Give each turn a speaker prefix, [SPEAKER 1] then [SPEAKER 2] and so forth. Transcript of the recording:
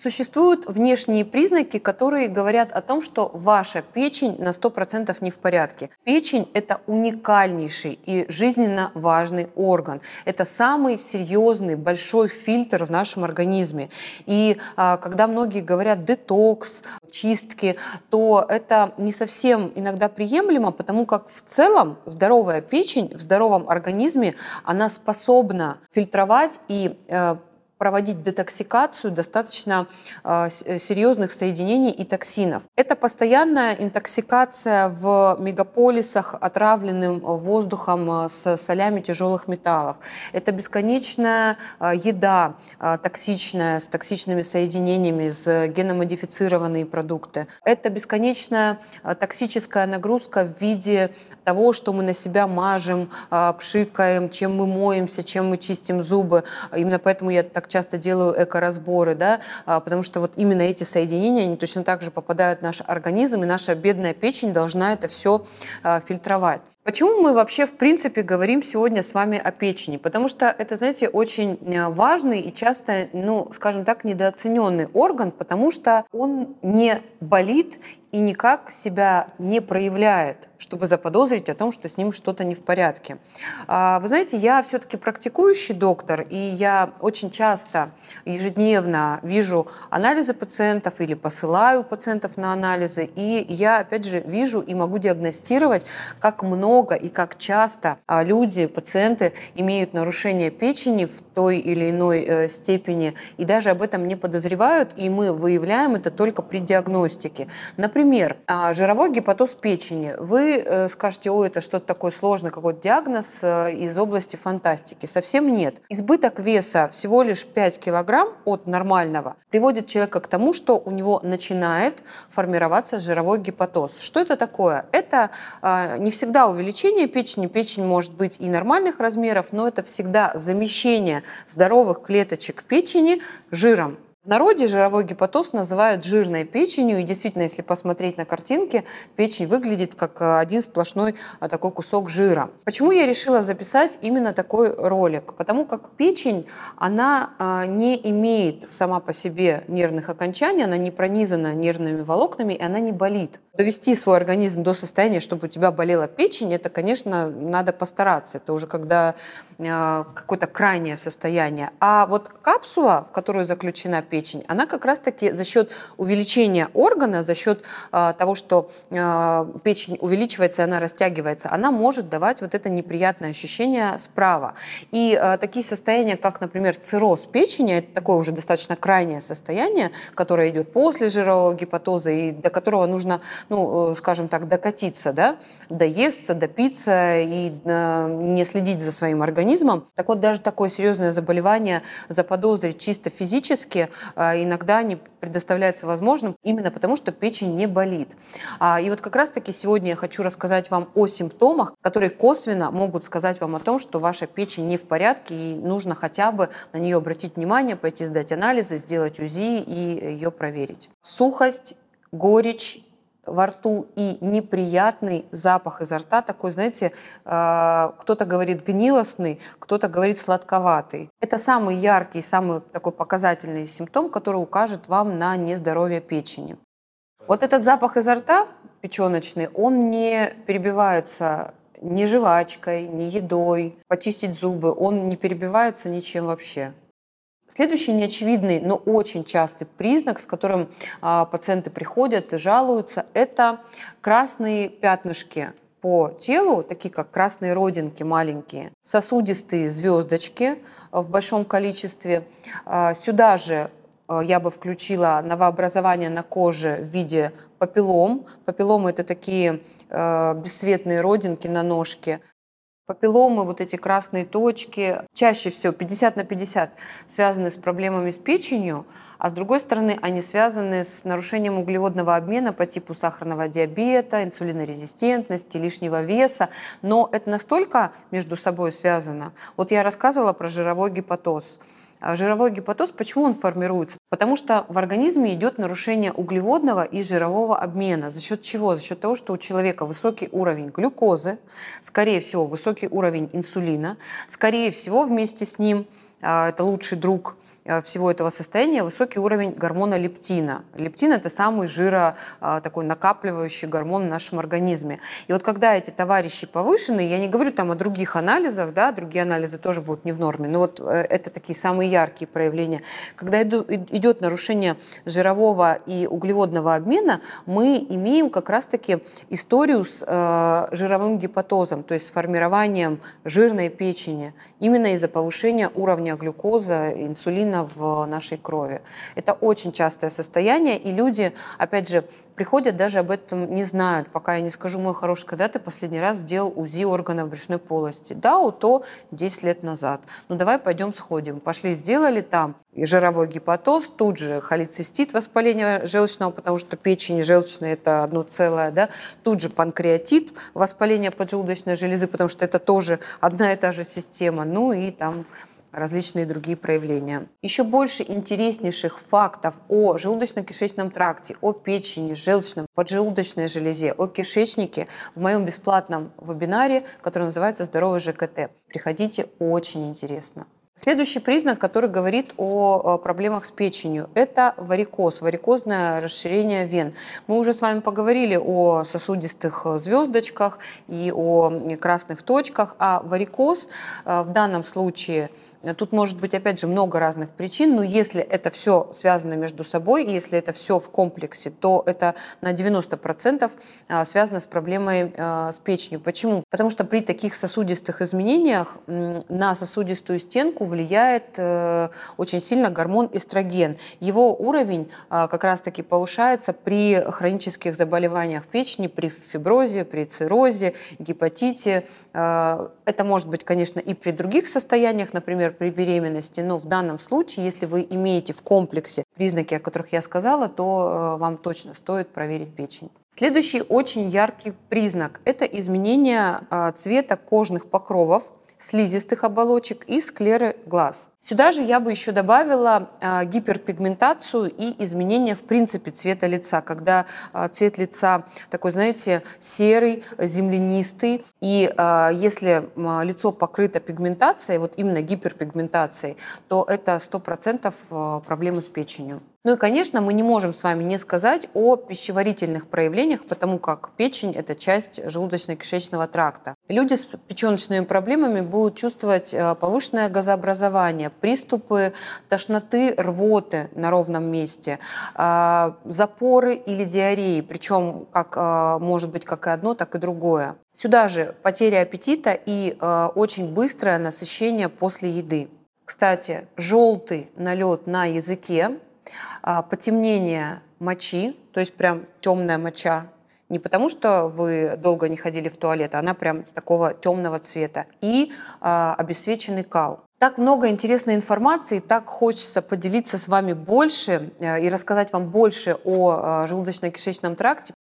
[SPEAKER 1] Существуют внешние признаки, которые говорят о том, что ваша печень на 100% не в порядке. Печень – это уникальнейший и жизненно важный орган. Это самый серьезный, большой фильтр в нашем организме. И а, когда многие говорят детокс, чистки, то это не совсем иногда приемлемо, потому как в целом здоровая печень в здоровом организме, она способна фильтровать и э, проводить детоксикацию достаточно э, серьезных соединений и токсинов. Это постоянная интоксикация в мегаполисах отравленным воздухом э, с солями тяжелых металлов. Это бесконечная э, еда э, токсичная, с токсичными соединениями, с геномодифицированные продукты. Это бесконечная э, токсическая нагрузка в виде того, что мы на себя мажем, э, пшикаем, чем мы моемся, чем мы чистим зубы. Именно поэтому я так часто делаю эко-разборы, да, а, потому что вот именно эти соединения, они точно так же попадают в наш организм, и наша бедная печень должна это все а, фильтровать. Почему мы вообще, в принципе, говорим сегодня с вами о печени? Потому что это, знаете, очень э, важный и часто, ну, скажем так, недооцененный орган, потому что он не болит и никак себя не проявляет, чтобы заподозрить о том, что с ним что-то не в порядке. А, вы знаете, я все-таки практикующий доктор, и я очень часто, ежедневно вижу анализы пациентов или посылаю пациентов на анализы, и я, опять же, вижу и могу диагностировать, как много много и как часто а, люди, пациенты имеют нарушение печени в той или иной э, степени и даже об этом не подозревают, и мы выявляем это только при диагностике. Например, а, жировой гепатоз печени. Вы э, скажете, о, это что-то такое сложное, какой-то диагноз э, из области фантастики. Совсем нет. Избыток веса всего лишь 5 килограмм от нормального приводит человека к тому, что у него начинает формироваться жировой гепатоз. Что это такое? Это а, не всегда увеличение увеличение печени. Печень может быть и нормальных размеров, но это всегда замещение здоровых клеточек печени жиром. В народе жировой гепатоз называют жирной печенью, и действительно, если посмотреть на картинки, печень выглядит как э, один сплошной а, такой кусок жира. Почему я решила записать именно такой ролик? Потому как печень, она а, не имеет сама по себе нервных окончаний, она не пронизана нервными волокнами, и она не болит. Довести свой организм до состояния, чтобы у тебя болела печень, это, конечно, надо постараться. Это уже когда а, какое-то крайнее состояние. А вот капсула, в которую заключена печень, печень, она как раз-таки за счет увеличения органа, за счет э, того, что э, печень увеличивается, она растягивается, она может давать вот это неприятное ощущение справа. И э, такие состояния, как, например, цирроз печени, это такое уже достаточно крайнее состояние, которое идет после жирового гепатоза и до которого нужно, ну, скажем так, докатиться, да, доесться, допиться и э, не следить за своим организмом. Так вот, даже такое серьезное заболевание заподозрить чисто физически иногда не предоставляется возможным именно потому, что печень не болит. А, и вот как раз-таки сегодня я хочу рассказать вам о симптомах, которые косвенно могут сказать вам о том, что ваша печень не в порядке и нужно хотя бы на нее обратить внимание, пойти сдать анализы, сделать УЗИ и ее проверить. Сухость, горечь во рту и неприятный запах изо рта, такой, знаете, э, кто-то говорит гнилостный, кто-то говорит сладковатый. Это самый яркий, самый такой показательный симптом, который укажет вам на нездоровье печени. Вот этот запах изо рта печеночный, он не перебивается ни жвачкой, ни едой, почистить зубы, он не перебивается ничем вообще. Следующий неочевидный, но очень частый признак, с которым а, пациенты приходят и жалуются, это красные пятнышки по телу, такие как красные родинки маленькие, сосудистые звездочки в большом количестве. А, сюда же а, я бы включила новообразование на коже в виде папиллом. Папилломы – это такие бесцветные родинки на ножке. Папилломы, вот эти красные точки, чаще всего 50 на 50 связаны с проблемами с печенью, а с другой стороны они связаны с нарушением углеводного обмена по типу сахарного диабета, инсулинорезистентности, лишнего веса. Но это настолько между собой связано. Вот я рассказывала про жировой гепатоз. А жировой гепатоз, почему он формируется? Потому что в организме идет нарушение углеводного и жирового обмена. За счет чего? За счет того, что у человека высокий уровень глюкозы, скорее всего, высокий уровень инсулина, скорее всего, вместе с ним а, это лучший друг всего этого состояния высокий уровень гормона лептина. Лептин – это самый жиро э, такой накапливающий гормон в нашем организме. И вот когда эти товарищи повышены, я не говорю там о других анализах, да, другие анализы тоже будут не в норме, но вот это такие самые яркие проявления. Когда идет нарушение жирового и углеводного обмена, мы имеем как раз-таки историю с жировым гепатозом, то есть с формированием жирной печени, именно из-за повышения уровня глюкозы, инсулина в нашей крови. Это очень частое состояние, и люди, опять же, приходят, даже об этом не знают, пока я не скажу, мой хороший, когда ты последний раз сделал УЗИ органов брюшной полости? Да, у то 10 лет назад. Ну давай пойдем сходим. Пошли, сделали там жировой гепатоз, тут же холецистит, воспаление желчного, потому что печень и желчная это одно целое, да, тут же панкреатит, воспаление поджелудочной железы, потому что это тоже одна и та же система, ну и там различные другие проявления. Еще больше интереснейших фактов о желудочно-кишечном тракте, о печени, желчном, поджелудочной железе, о кишечнике в моем бесплатном вебинаре, который называется «Здоровый ЖКТ». Приходите, очень интересно. Следующий признак, который говорит о проблемах с печенью, это варикоз, варикозное расширение вен. Мы уже с вами поговорили о сосудистых звездочках и о красных точках, а варикоз э, в данном случае Тут может быть, опять же, много разных причин, но если это все связано между собой, если это все в комплексе, то это на 90% а, связано с проблемой с печенью. Почему? Потому что при таких сосудистых изменениях на сосудистую стенку влияет э, очень сильно гормон эстроген. Его уровень а, как раз-таки повышается при хронических заболеваниях печени, при фиброзе, при циррозе, гепатите. Это может быть, конечно, и при других состояниях, например, при беременности, но в данном случае, если вы имеете в комплексе признаки, о которых я сказала, то э, вам точно стоит проверить печень. Следующий очень яркий признак – это изменение э, цвета кожных покровов слизистых оболочек и склеры глаз. Сюда же я бы еще добавила э, гиперпигментацию и изменение в принципе цвета лица, когда э, цвет лица такой, знаете, серый, землянистый. И э, если лицо покрыто пигментацией, вот именно гиперпигментацией, то это 100% э, проблемы с печенью. Ну и, конечно, мы не можем с вами не сказать о пищеварительных проявлениях, потому как печень – это часть желудочно-кишечного тракта. Люди с печеночными проблемами будут чувствовать э, повышенное газообразование, приступы тошноты, рвоты на ровном месте, э, запоры или диареи, причем как, э, может быть как и одно, так и другое. Сюда же потеря аппетита и очень быстрое насыщение после еды. Кстати, желтый налет на языке потемнение мочи, то есть прям темная моча, не потому что вы долго не ходили в туалет, а она прям такого темного цвета, и э, обесцвеченный кал. Так много интересной информации, так хочется поделиться с вами больше э, и рассказать вам больше о э, желудочно-кишечном тракте.